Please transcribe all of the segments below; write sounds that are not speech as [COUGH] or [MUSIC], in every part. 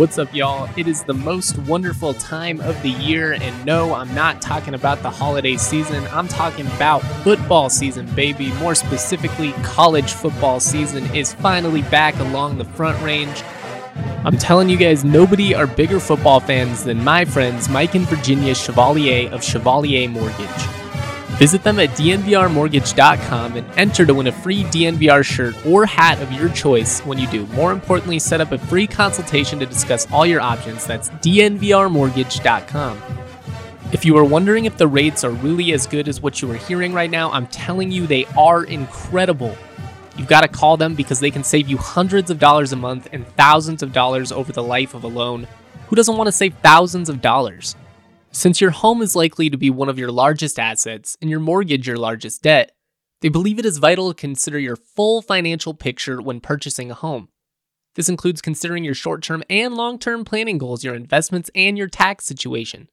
What's up, y'all? It is the most wonderful time of the year, and no, I'm not talking about the holiday season. I'm talking about football season, baby. More specifically, college football season is finally back along the front range. I'm telling you guys, nobody are bigger football fans than my friends Mike and Virginia Chevalier of Chevalier Mortgage. Visit them at dnvrmortgage.com and enter to win a free DNVR shirt or hat of your choice when you do. More importantly, set up a free consultation to discuss all your options. That's dnvrmortgage.com. If you are wondering if the rates are really as good as what you are hearing right now, I'm telling you they are incredible. You've got to call them because they can save you hundreds of dollars a month and thousands of dollars over the life of a loan. Who doesn't want to save thousands of dollars? Since your home is likely to be one of your largest assets and your mortgage your largest debt, they believe it is vital to consider your full financial picture when purchasing a home. This includes considering your short term and long term planning goals, your investments, and your tax situation.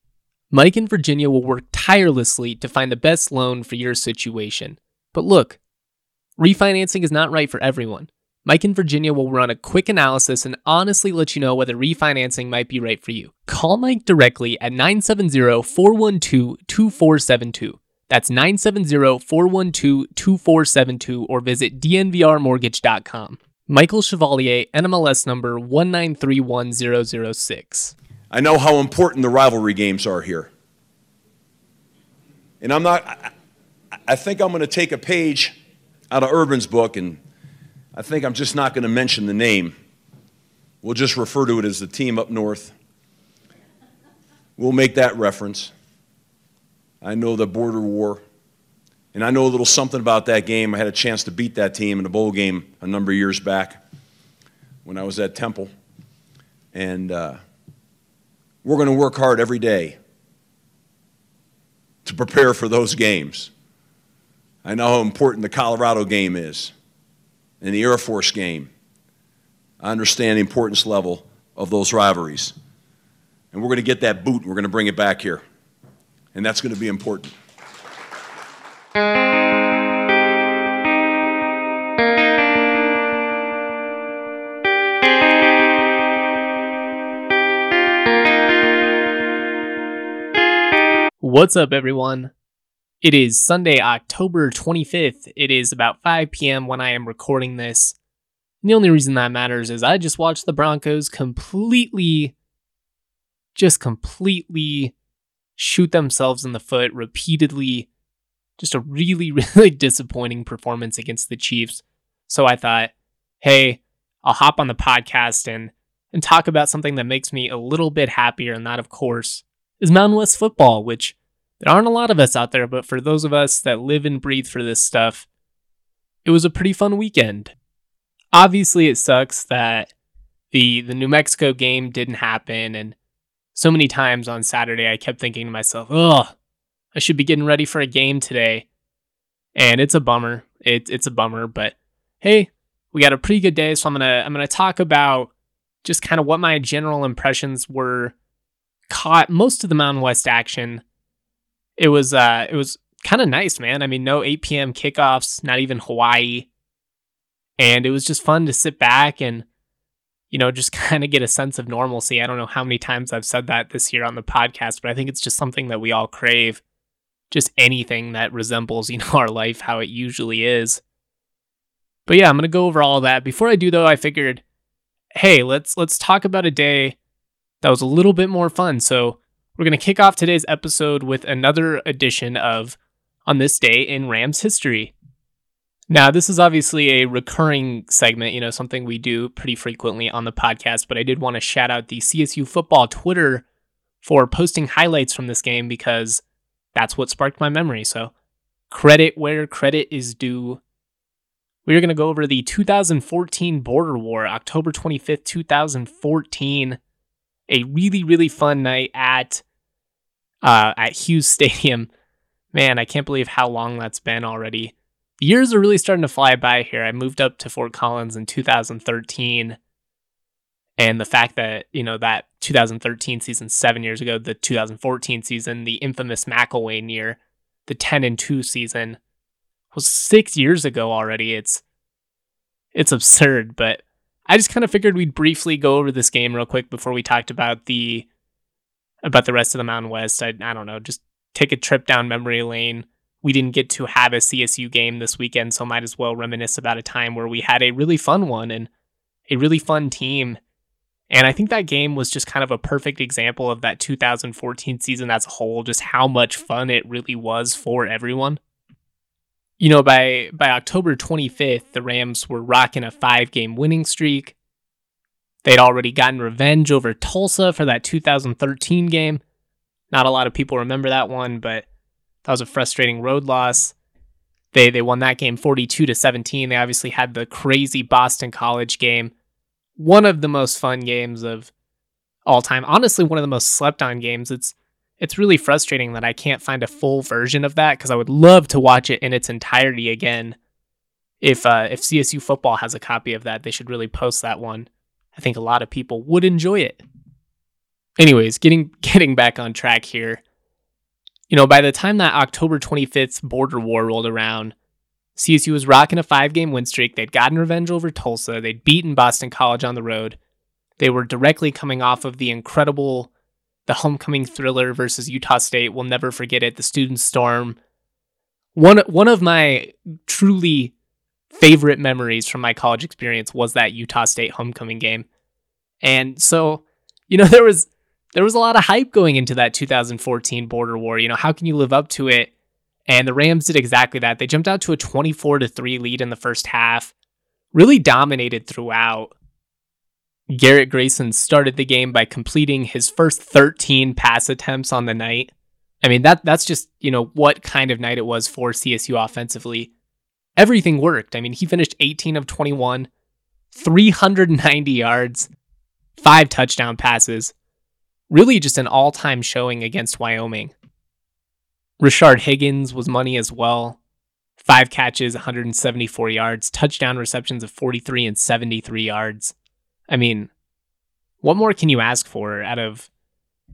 Mike and Virginia will work tirelessly to find the best loan for your situation. But look, refinancing is not right for everyone. Mike and Virginia will run a quick analysis and honestly let you know whether refinancing might be right for you. Call Mike directly at 970 412 2472. That's 970 412 2472 or visit dnvrmortgage.com. Michael Chevalier, NMLS number 1931006. I know how important the rivalry games are here. And I'm not, I, I think I'm going to take a page out of Urban's book and I think I'm just not going to mention the name. We'll just refer to it as the team up north. We'll make that reference. I know the border war. And I know a little something about that game. I had a chance to beat that team in a bowl game a number of years back when I was at Temple. And uh, we're going to work hard every day to prepare for those games. I know how important the Colorado game is in the Air Force game. I understand the importance level of those rivalries. And we're going to get that boot and we're going to bring it back here. And that's going to be important. What's up, everyone? It is Sunday, October 25th. It is about 5 p.m. when I am recording this. And the only reason that matters is I just watched the Broncos completely, just completely shoot themselves in the foot repeatedly. Just a really, [LAUGHS] really disappointing performance against the Chiefs. So I thought, hey, I'll hop on the podcast and, and talk about something that makes me a little bit happier. And that, of course, is Mountain West football, which there aren't a lot of us out there, but for those of us that live and breathe for this stuff, it was a pretty fun weekend. Obviously, it sucks that the the New Mexico game didn't happen, and so many times on Saturday I kept thinking to myself, "Ugh, I should be getting ready for a game today," and it's a bummer. It's it's a bummer, but hey, we got a pretty good day, so I'm gonna I'm gonna talk about just kind of what my general impressions were. Caught most of the Mountain West action it was uh it was kind of nice, man. I mean, no 8 p.m. kickoffs, not even Hawaii. And it was just fun to sit back and, you know, just [LAUGHS] kind of get a sense of normalcy. I don't know how many times I've said that this year on the podcast, but I think it's just something that we all crave. Just anything that resembles, [LAUGHS] you know, our life how it usually is. But yeah, I'm gonna go over all that. Before I do though, I figured, hey, let's let's talk about a day that was a little bit more fun. So we're going to kick off today's episode with another edition of On This Day in Rams History. Now, this is obviously a recurring segment, you know, something we do pretty frequently on the podcast, but I did want to shout out the CSU football Twitter for posting highlights from this game because that's what sparked my memory. So, credit where credit is due. We're going to go over the 2014 border war, October 25th, 2014. A really, really fun night at uh, at Hughes Stadium. [LAUGHS] Man, I can't believe how long that's been already. Years are really starting to fly by here. I moved up to Fort Collins in 2013. And the fact that, you know, that 2013 season, seven years ago, the 2014 season, the infamous McElwain year, the 10 and 2 season was six years ago already. It's, it's absurd, but I just kind of figured we'd briefly go over this game real quick before we talked about the about the rest of the Mountain West. I I don't know, just take a trip down memory lane. We didn't get to have a CSU game this weekend, so might as well reminisce about a time where we had a really fun one and a really fun team. And I think that game was just kind of a perfect example of that 2014 season as a whole, just how much fun it really was for everyone. You know, by by October 25th, the Rams were rocking a five-game winning streak. They'd already gotten revenge over Tulsa for that 2013 game. Not a lot of people remember that one, but that was a frustrating road loss. They they won that game 42 to 17. They obviously had the crazy Boston College game. One of the most fun games of all time. Honestly, one of the most slept on games. It's it's really frustrating that I can't find a full version of that because I would love to watch it in its entirety again. If uh, if CSU football has a copy of that, they should really post that one. I think a lot of people would enjoy it. Anyways, getting [LAUGHS] getting back on track here. You know, by the time that October 25th border war rolled around, CSU was rocking a five game win streak. They'd gotten revenge over Tulsa. They'd beaten Boston College on the road. They were directly coming off of the incredible, the homecoming thriller versus Utah State. We'll never forget it. The student storm. One, one of my truly favorite memories from my college experience was that Utah State homecoming game. And so, you know, [LAUGHS] there was there was a lot of hype going into that 2014 border war. You know, how can you live up to it? And the Rams did exactly that. They jumped out to a 24 to 3 lead in the first half, really dominated throughout. Garrett Grayson started the game by completing his first 13 pass attempts on the night. I mean, that that's just, you know, what kind of night it was for CSU offensively. Everything worked. I mean, he finished 18 of 21, 390 yards, five touchdown passes really just an all time showing against Wyoming. Rashard Higgins was money as well. Five catches, 174 yards, touchdown receptions of 43 and 73 yards. I mean, what more can you ask for out of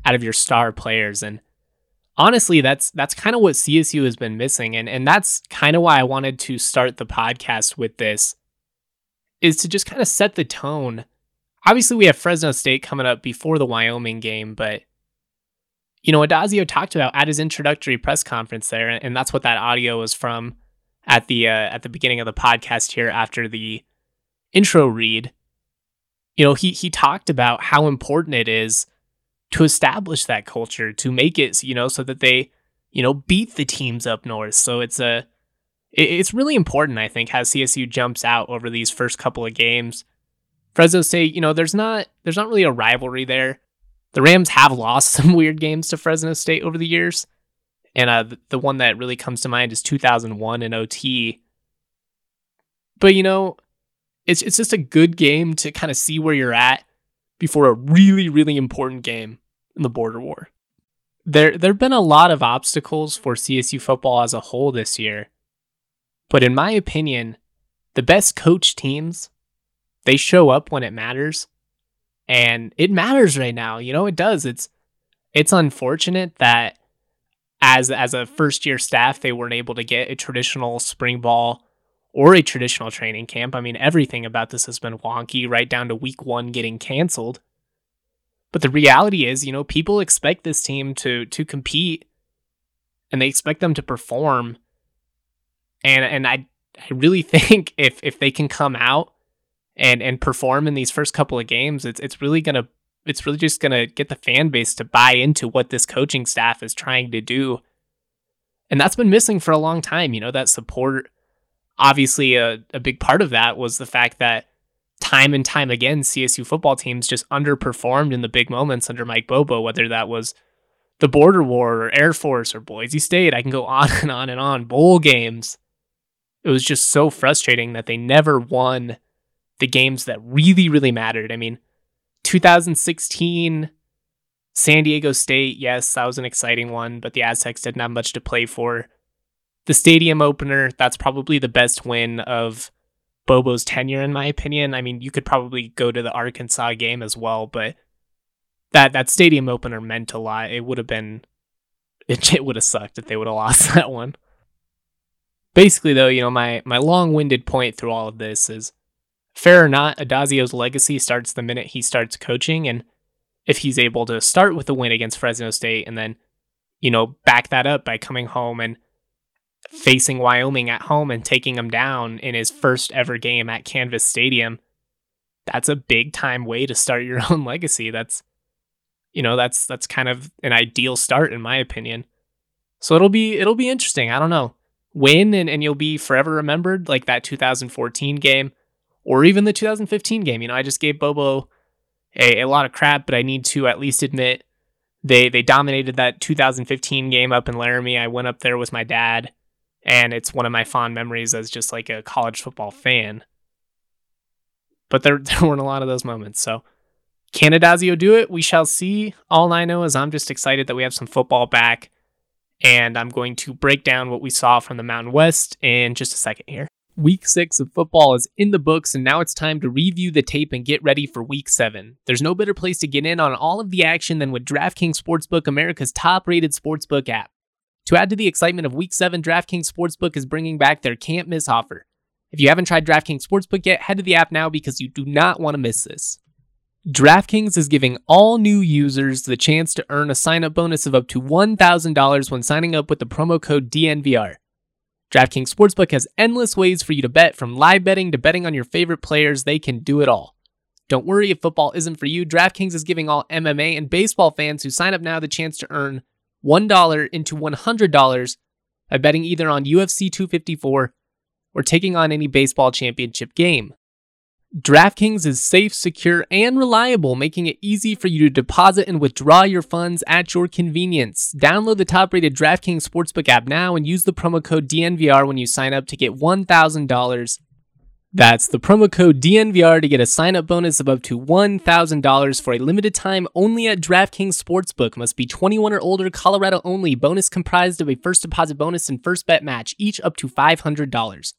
out of your star players? And honestly, that's that's kind of what CSU has been missing. And and that's kind of why I wanted to start the podcast with this is to just kind of set the tone obviously we have Fresno State coming up before the Wyoming game, but you know, Addazio talked about at his introductory press conference there, and that's what that audio was from at the uh, at the beginning of the podcast here after the intro read. You know, he he talked about how important it is to establish that culture, to make it, you know, so that they, you know, beat the teams up north. So it's a it's really important, I think, how CSU jumps out over these first couple of games Fresno State, you know, there's not there's not really a rivalry there. The Rams have lost [LAUGHS] some weird games to Fresno State over the years, and uh, the, one that really comes to mind is 2001 in OT. But you know, it's it's just a good game to kind of see where you're at before a really really important game in the border war. There there've been a lot of obstacles for CSU football as a whole this year. But in my opinion, the best coach teams they show up when it matters. And it matters right now. You know, it does. It's it's unfortunate that as as a first year staff they weren't able to get a traditional spring ball or a traditional training camp. I mean, everything about this has been wonky right down to week 1 getting canceled. But the reality is, you know, people expect this team to to compete and they expect them to perform. And and I I really [LAUGHS] think if if they can come out and and perform in these first couple of games, it's it's really gonna it's really just gonna get the fan base to buy into what this coaching staff is trying to do. And that's been missing for a long time. You know, that support obviously a, a big part of that was the fact that time and time again CSU football teams just underperformed in the big moments under Mike Bobo, whether that was the border war or Air Force or Boise State. I can go [LAUGHS] on and on and on. Bowl games. It was just so frustrating that they never won the games that really, really mattered. I mean, 2016, San Diego State, yes, that was an exciting one, but the Aztecs didn't have much to play for. The stadium opener, that's probably the best win of Bobo's tenure, in my opinion. I mean, you could probably go to the Arkansas game as well, but that that stadium opener meant a lot. It would have been, [LAUGHS] it, it would have sucked if they would have lost [LAUGHS] that one. Basically, though, you know, my my long winded point through all of this is fair or not, Addazio's legacy starts the minute he starts coaching. And if he's able to start with a win against Fresno State and then, you know, back that up by coming home and facing Wyoming at home and taking them down in his first ever game at Canvas Stadium, that's a big time way to start your [LAUGHS] own legacy. That's you know, that's that's kind of an ideal start in my opinion. So it'll be it'll be interesting. I don't know. Win and, and you'll be forever remembered like that 2014 game or even the 2015 game. You know, I just gave Bobo a, a lot of crap, but I need to at least admit they they dominated that 2015 game up in Laramie. I went up there with my dad, and it's one of my fond memories as just like a college football fan. But there [LAUGHS] there weren't a lot of those moments. So can Addazio do it? We shall see. All I know is I'm just excited that we have some football back, and I'm going to break down what we saw from the Mountain West in just a second here. Week six of football is in the books, and now it's time to review the tape and get ready for week seven. There's no better place to get in on all of the action than with DraftKings Sportsbook, America's top rated sportsbook app. To add to the excitement of week seven, DraftKings Sportsbook is bringing back their can't miss offer. If you haven't tried DraftKings Sportsbook yet, head to the app now because you do not want to miss this. DraftKings is giving all new users the chance to earn a sign up bonus of up to $1,000 when signing up with the promo code DNVR. DraftKings Sportsbook has endless ways for you to bet, from live betting to betting on your favorite players, they can do it all. Don't worry if football isn't for you, DraftKings is giving all MMA and baseball fans who sign up now the chance to earn $1 into $100 by betting either on UFC 254 or taking on any baseball championship game. DraftKings is safe, secure, and reliable, making it easy for you to deposit and withdraw your funds at your convenience. Download the top rated DraftKings Sportsbook app now and use the promo code DNVR when you sign up to get $1,000. That's the promo code DNVR to get a sign up bonus of up to $1,000 for a limited time only at DraftKings Sportsbook. Must be 21 or older, Colorado only. Bonus comprised of a first deposit bonus and first bet match, each up to $500.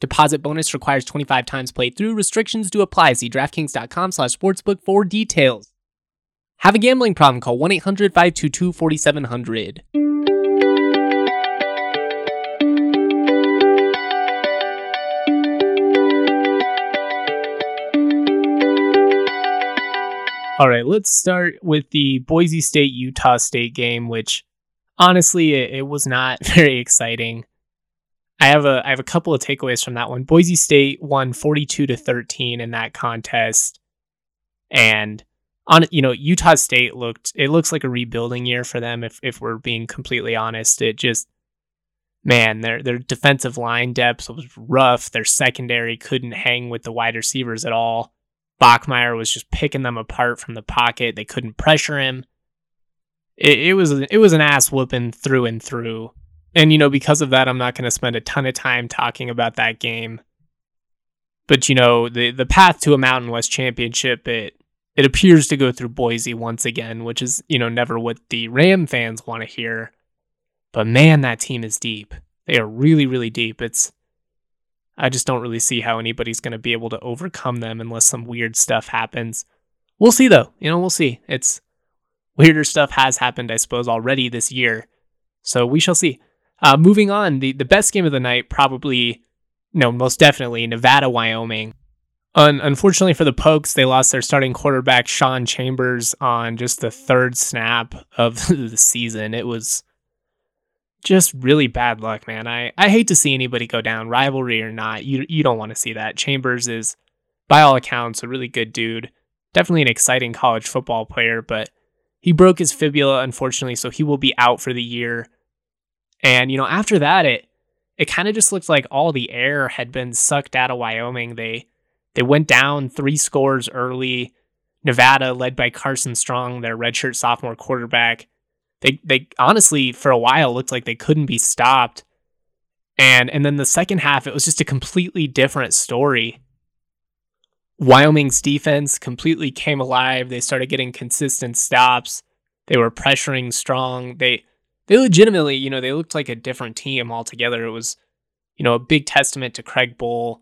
Deposit bonus requires 25 times played through. Restrictions do apply. See DraftKings.com slash sportsbook for details. Have a gambling problem? Call 1 800 522 4700. All right, let's start with the Boise State Utah State game, which honestly, it, it was not [LAUGHS] very exciting. I have a I have a couple of takeaways from that one. Boise State won 42 to 13 in that contest. And on you know, Utah State looked it looks like a rebuilding year for them if if we're being completely honest. It just man, their their defensive line depth was rough. Their secondary couldn't hang with the wide receivers at all. Bachmeier was just picking them apart from the pocket. They couldn't pressure him. It, it was it was an ass whooping through and through. And, you know, because of that, I'm not going to spend a ton of time talking about that game. But, you know, the, the path to a Mountain West championship, it, it appears to go through Boise once again, which is, you know, never what the Ram fans want to hear. But man, that team is deep. They are really, really deep. It's, I just don't really see how anybody's going to be able to overcome them unless some weird stuff happens. We'll see, though. You know, we'll see. It's weirder stuff has happened, I suppose, already this year. So we shall see. Uh, moving on, the, the best game of the night, probably, no, most definitely Nevada, Wyoming. Un- unfortunately for the Pokes, they lost their starting quarterback, Sean Chambers, on just the third snap of [LAUGHS] the season. It was just really bad luck, man. I, I hate to see anybody go down, rivalry or not. You, you don't want to see that. Chambers is, by all accounts, a really good dude. Definitely an exciting college football player, but he broke his fibula, unfortunately, so he will be out for the year. And, you know, after that, it, it kind of just looked like all the air had been sucked out of Wyoming. They, they went down three scores early. Nevada, led by Carson Strong, their redshirt sophomore quarterback, they they honestly for a while looked like they couldn't be stopped. And and then the second half, it was just a completely different story. Wyoming's defense completely came alive. They started getting consistent stops. They were pressuring strong. They they legitimately, you know, they looked like a different team altogether. It was, you know, a big testament to Craig Bohl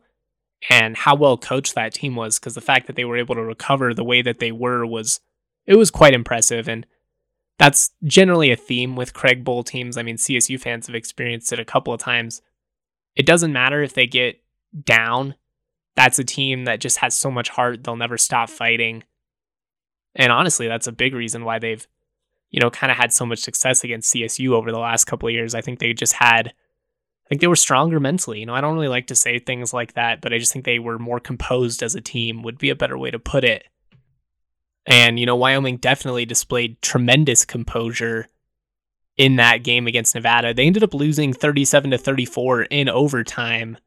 and how well coached that team was because the fact that they were able to recover the way that they were was it was quite impressive and that's generally a theme with Craig Bohl teams. I mean, CSU fans have experienced it a couple of times. It doesn't matter if they get down that's a team that just has so much heart, they'll never stop fighting. And honestly, that's a big reason why they've, you know, kind of had so much success against CSU over the last couple of years. I think they just had I think they were stronger mentally. You know, I don't really like to say things like that, but I just think they were more composed as a team, would be a better way to put it. And, you know, Wyoming definitely displayed tremendous composure in that game against Nevada. They ended up losing 37 to 34 in overtime.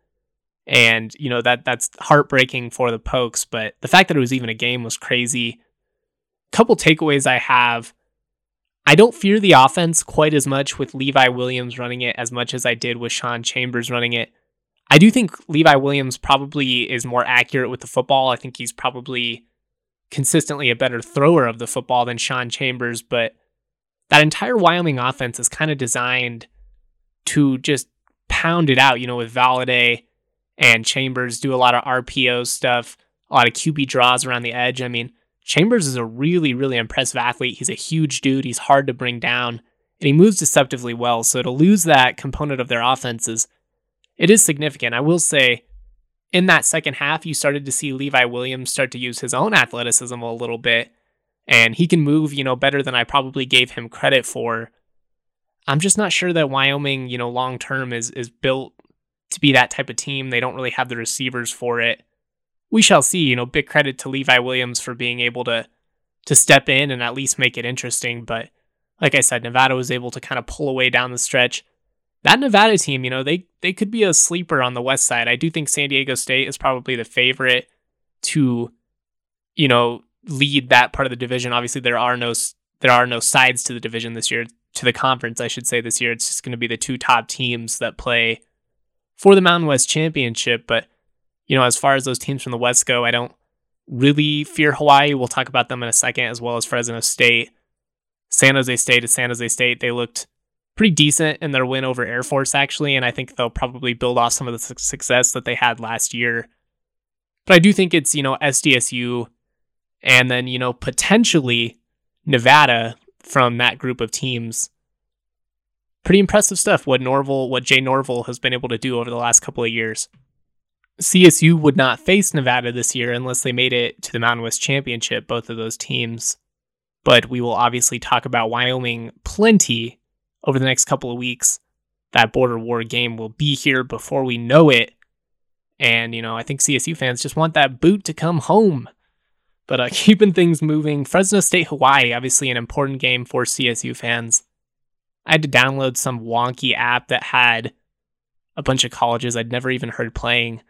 And, you know, that that's heartbreaking for the Pokes, but the fact that it was even a game was crazy. Couple takeaways I have I don't fear the offense quite as much with Levi Williams running it as much as I did with Sean Chambers running it. I do think Levi Williams probably is more accurate with the football. I think he's probably consistently a better thrower of the football than Sean Chambers, but that entire Wyoming offense is kind of designed to just pound it out, you know, with Valladay and Chambers do a lot of RPO stuff, a lot of QB draws around the edge. I mean, Chambers is a really, really impressive athlete. He's a huge dude. He's hard to bring down, and he moves deceptively well. So to lose that component of their offenses, it is significant. I will say, in that second half, you started to see Levi Williams start to use his own athleticism a little bit, and he can move, you know, better than I probably gave him credit for. I'm just not sure that Wyoming, you know, long term is is built to be that type of team. They don't really have the receivers for it we shall see. You know, big credit to Levi Williams for being able to to step in and at least make it interesting. But like I said, Nevada was able to kind of pull away down the stretch. That Nevada team, you know, they they could be a sleeper on the west side. I do think San Diego State is probably the favorite to, you know, lead that part of the division. Obviously, there are no there are no sides to the division this year, to the conference, I should say this year. It's just going to be the two top teams that play for the Mountain West Championship, but you know, as far as those teams from the West go, I don't really fear Hawaii. We'll talk about them in a second, as well as Fresno State. San Jose State is San Jose State. They looked pretty decent in their win over Air Force, actually, and I think they'll probably build off some of the success that they had last year. But I do think it's, you know, SDSU and then, you know, potentially Nevada from that group of teams. Pretty impressive stuff what Norvell, what Jay Norvell has been able to do over the last couple of years. CSU would not face Nevada this year unless they made it to the Mountain West Championship, both of those teams. But we will obviously talk about Wyoming plenty over the next couple of weeks. That border war game will be here before we know it. And, you know, I think CSU fans just want that boot to come home. But uh, [LAUGHS] keeping things moving, Fresno State Hawaii, obviously an important game for CSU fans. I had to download some wonky app that had a bunch of colleges I'd never even heard playing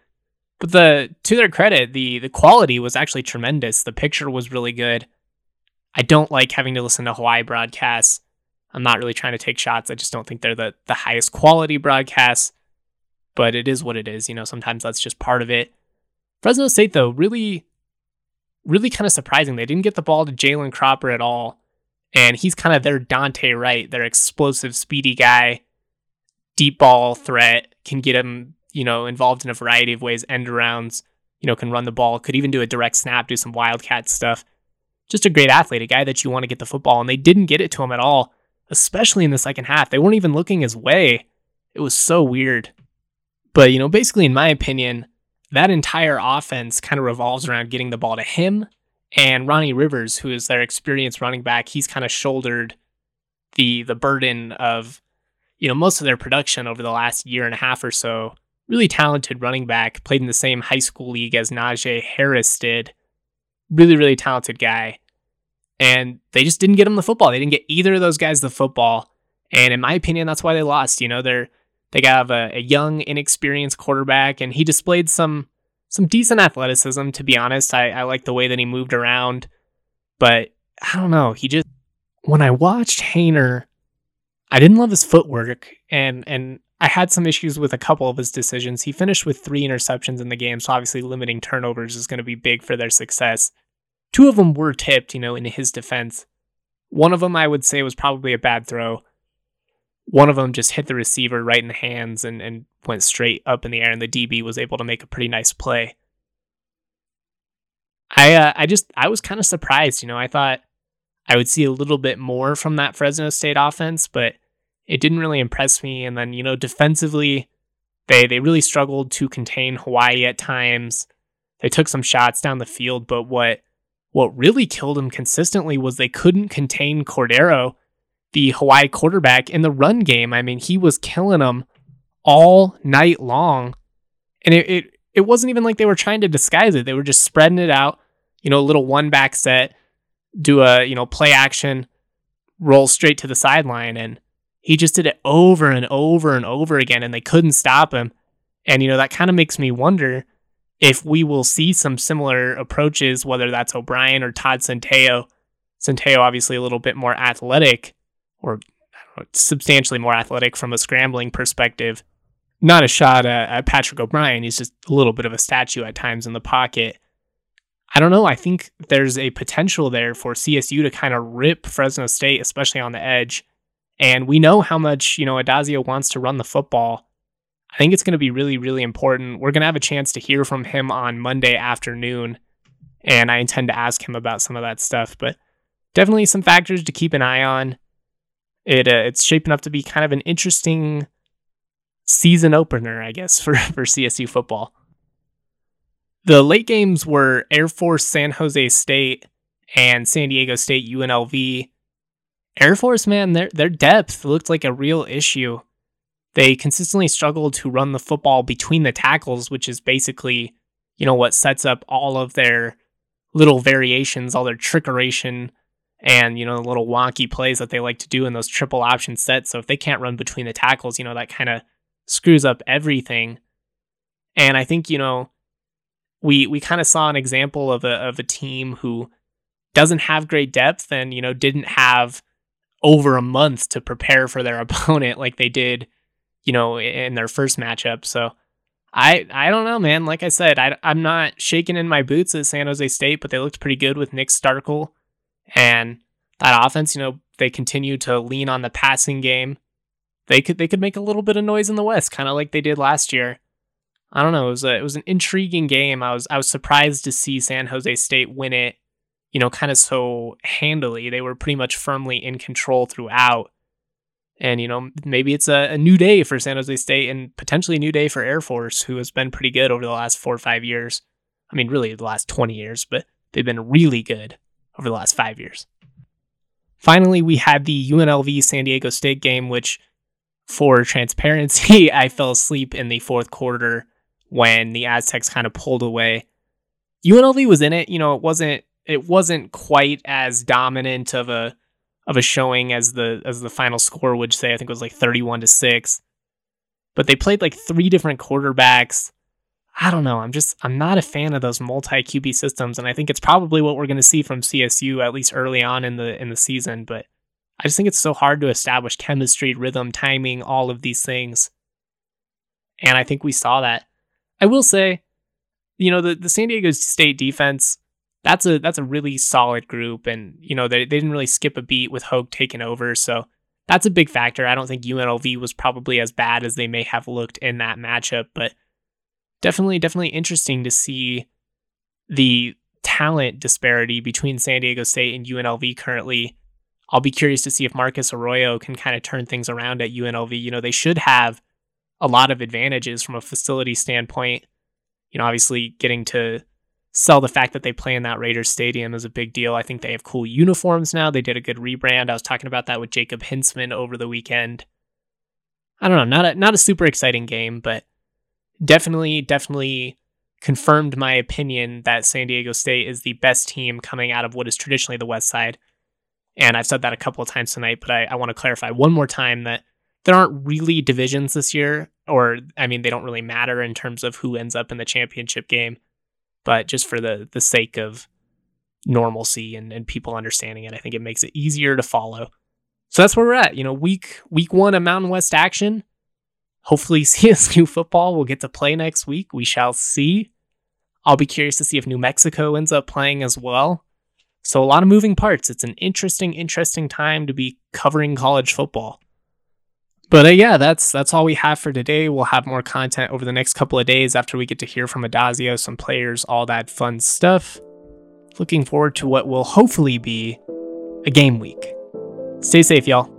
but the to their credit, the the quality was actually tremendous. The picture was really good. I don't like having to listen to Hawaii broadcasts. I'm not really trying to take shots. I just don't think they're the the highest quality broadcasts. But it is what it is. You know, sometimes that's just part of it. Fresno State though, really, really kind of surprising. They didn't get the ball to Jalen Cropper at all, and he's kind of their Dante Wright, their explosive, speedy guy, deep ball threat, can get him you know, involved in a variety of ways, end arounds, you know, can run the ball, could even do a direct snap, do some wildcat stuff. Just a great athlete, a guy that you want to get the football. And they didn't get it to him at all, especially in the second half. They weren't even looking his way. It was so weird. But, you know, basically, in my opinion, that entire offense kind of revolves around getting the ball to him and Ronnie Rivers, who is their experienced running back. He's kind of shouldered the the burden of, you know, most of their production over the last year and a half or so really talented running back, played in the same high school league as Najee Harris did. Really, really talented guy. And they just didn't get him the football. They didn't get either of those guys the football. And in my opinion, that's why they lost. You know, they're they have a, a young, inexperienced quarterback, and he displayed some some decent athleticism, to be honest. I, I like the way that he moved around. But I don't know. He just when I watched Haener, I didn't love his footwork and and I had some issues with a couple of his decisions. He finished with three interceptions in the game, so obviously limiting turnovers is going to be big for their success. Two of them were tipped, you know, in his defense. One of them I would say was probably a bad throw. One of them just hit the receiver right in the hands and, and went straight up in the air, and the DB was able to make a pretty nice play. I uh, I just I was kind of surprised, you know. I thought I would see a little bit more from that Fresno State offense, but it didn't really impress me. And then, you know, defensively, they they really struggled to contain Hawaii at times. They took some shots down the field, but what what really killed them consistently was they couldn't contain Cordeiro, the Hawaii quarterback, in the run game. I mean, he was killing them all night long. And it, it it wasn't even like they were trying to disguise it. They were just spreading it out, you know, a little one back set, do a, you know, play action, roll straight to the sideline. And he just did it over and over and over again, and they couldn't stop him. And, you know, that kind of makes me wonder if we will see some similar approaches, whether that's O'Brien or Todd Centeio. Centeio, obviously, a little bit more athletic or know, substantially more athletic from a scrambling perspective. Not a shot at, at Patrick O'Brien. He's just a little bit of a statue at times in the pocket. I don't know. I think there's a potential there for CSU to kind of rip Fresno State, especially on the edge. And we know how much, you know, Addazio wants to run the football. I think it's going to be really, really important. We're going to have a chance to hear from him on Monday afternoon, and I intend to ask him about some of that stuff. But definitely some factors to keep an eye on. It uh, it's shaping up to be kind of an interesting season opener, I guess, for [LAUGHS] for CSU football. The late games were Air Force San Jose State and San Diego State UNLV. Air Force, man, their their depth looked like a real issue. They consistently struggled to run the football between the tackles, which is basically, you know, what sets up all of their little variations, all their trickeration, and, you know, the little wonky plays that they like to do in those triple option sets. So if they can't run between the tackles, you know, that kind of screws up everything. And I think, you know, we we kind of saw an example of a of a team who doesn't have great depth and, you know, didn't have over a month to prepare for their [LAUGHS] opponent like they did you know, in their first matchup. So I I don't know, man. Like I said, I, I'm not shaking in my boots at San Jose State, but they looked pretty good with Nick Starkel. And that offense, you know, they continue to lean on the passing game. They could they could make a little bit of noise in the West, kind of like they did last year. I don't know. It was a, it was an intriguing game. I was I was surprised to see San Jose State win it. You know, kind of so handily. They were pretty much firmly in control throughout. And, you know, maybe it's a, a, new day for San Jose State and potentially a new day for Air Force, who has been pretty good over the last four or five years. I mean, really the last 20 years, but they've been really good over the last five years. Finally, we had the UNLV San Diego State game, which, for transparency, [LAUGHS] I fell asleep in the fourth quarter when the Aztecs kind of pulled away. UNLV was in it, you know, it wasn't it wasn't quite as dominant of a of a showing as the as the final score would say. I think it was like 31 to 6. But they played like three different quarterbacks. I don't know. I'm just I'm not a fan of those multi QB systems and I think it's probably what we're going to see from CSU at least early on in the in the season, but I just think it's so hard to establish chemistry, rhythm, timing, all of these things. And I think we saw that. I will say, you know, the, the San Diego State defense, that's a that's a really solid group and you know they, they didn't really skip a beat with Hoke taking over so that's a big factor. I don't think unlv was probably as bad as they may have looked in that matchup but definitely definitely interesting to see the talent disparity between san diego state and unlv currently. I'll be curious to see if marcus arroyo can kind of turn things around at unlv you know they should have a lot of advantages from a facility standpoint. You know obviously getting to sell the fact that they play in that Raiders stadium is a big deal. I think they have cool uniforms now. They did a good rebrand. I was talking about that with Jacob Hintzman over the weekend. I don't know, not a not a super exciting game, but definitely definitely confirmed my opinion that San Diego State is the best team coming out of what is traditionally the West Side. And I've said that a couple of times tonight, but I, I want to clarify one more time that there aren't really divisions this year, or I mean, they don't really matter in terms of who ends up in the championship game but just for the the sake of normalcy and, and people understanding it, I think it makes it easier to follow. So that's where we're at. You know, week week one of Mountain West action. Hopefully, [LAUGHS] CSU football will get to play next week. We shall see. I'll be curious to see if New Mexico ends up playing as well. So a lot of moving parts. It's an interesting, interesting time to be covering college football. But uh, yeah, that's that's all we have for today. We'll have more content over the next couple of days after we get to hear from Addazio, some players, all that fun stuff. Looking forward to what will hopefully be a game week. Stay safe, y'all.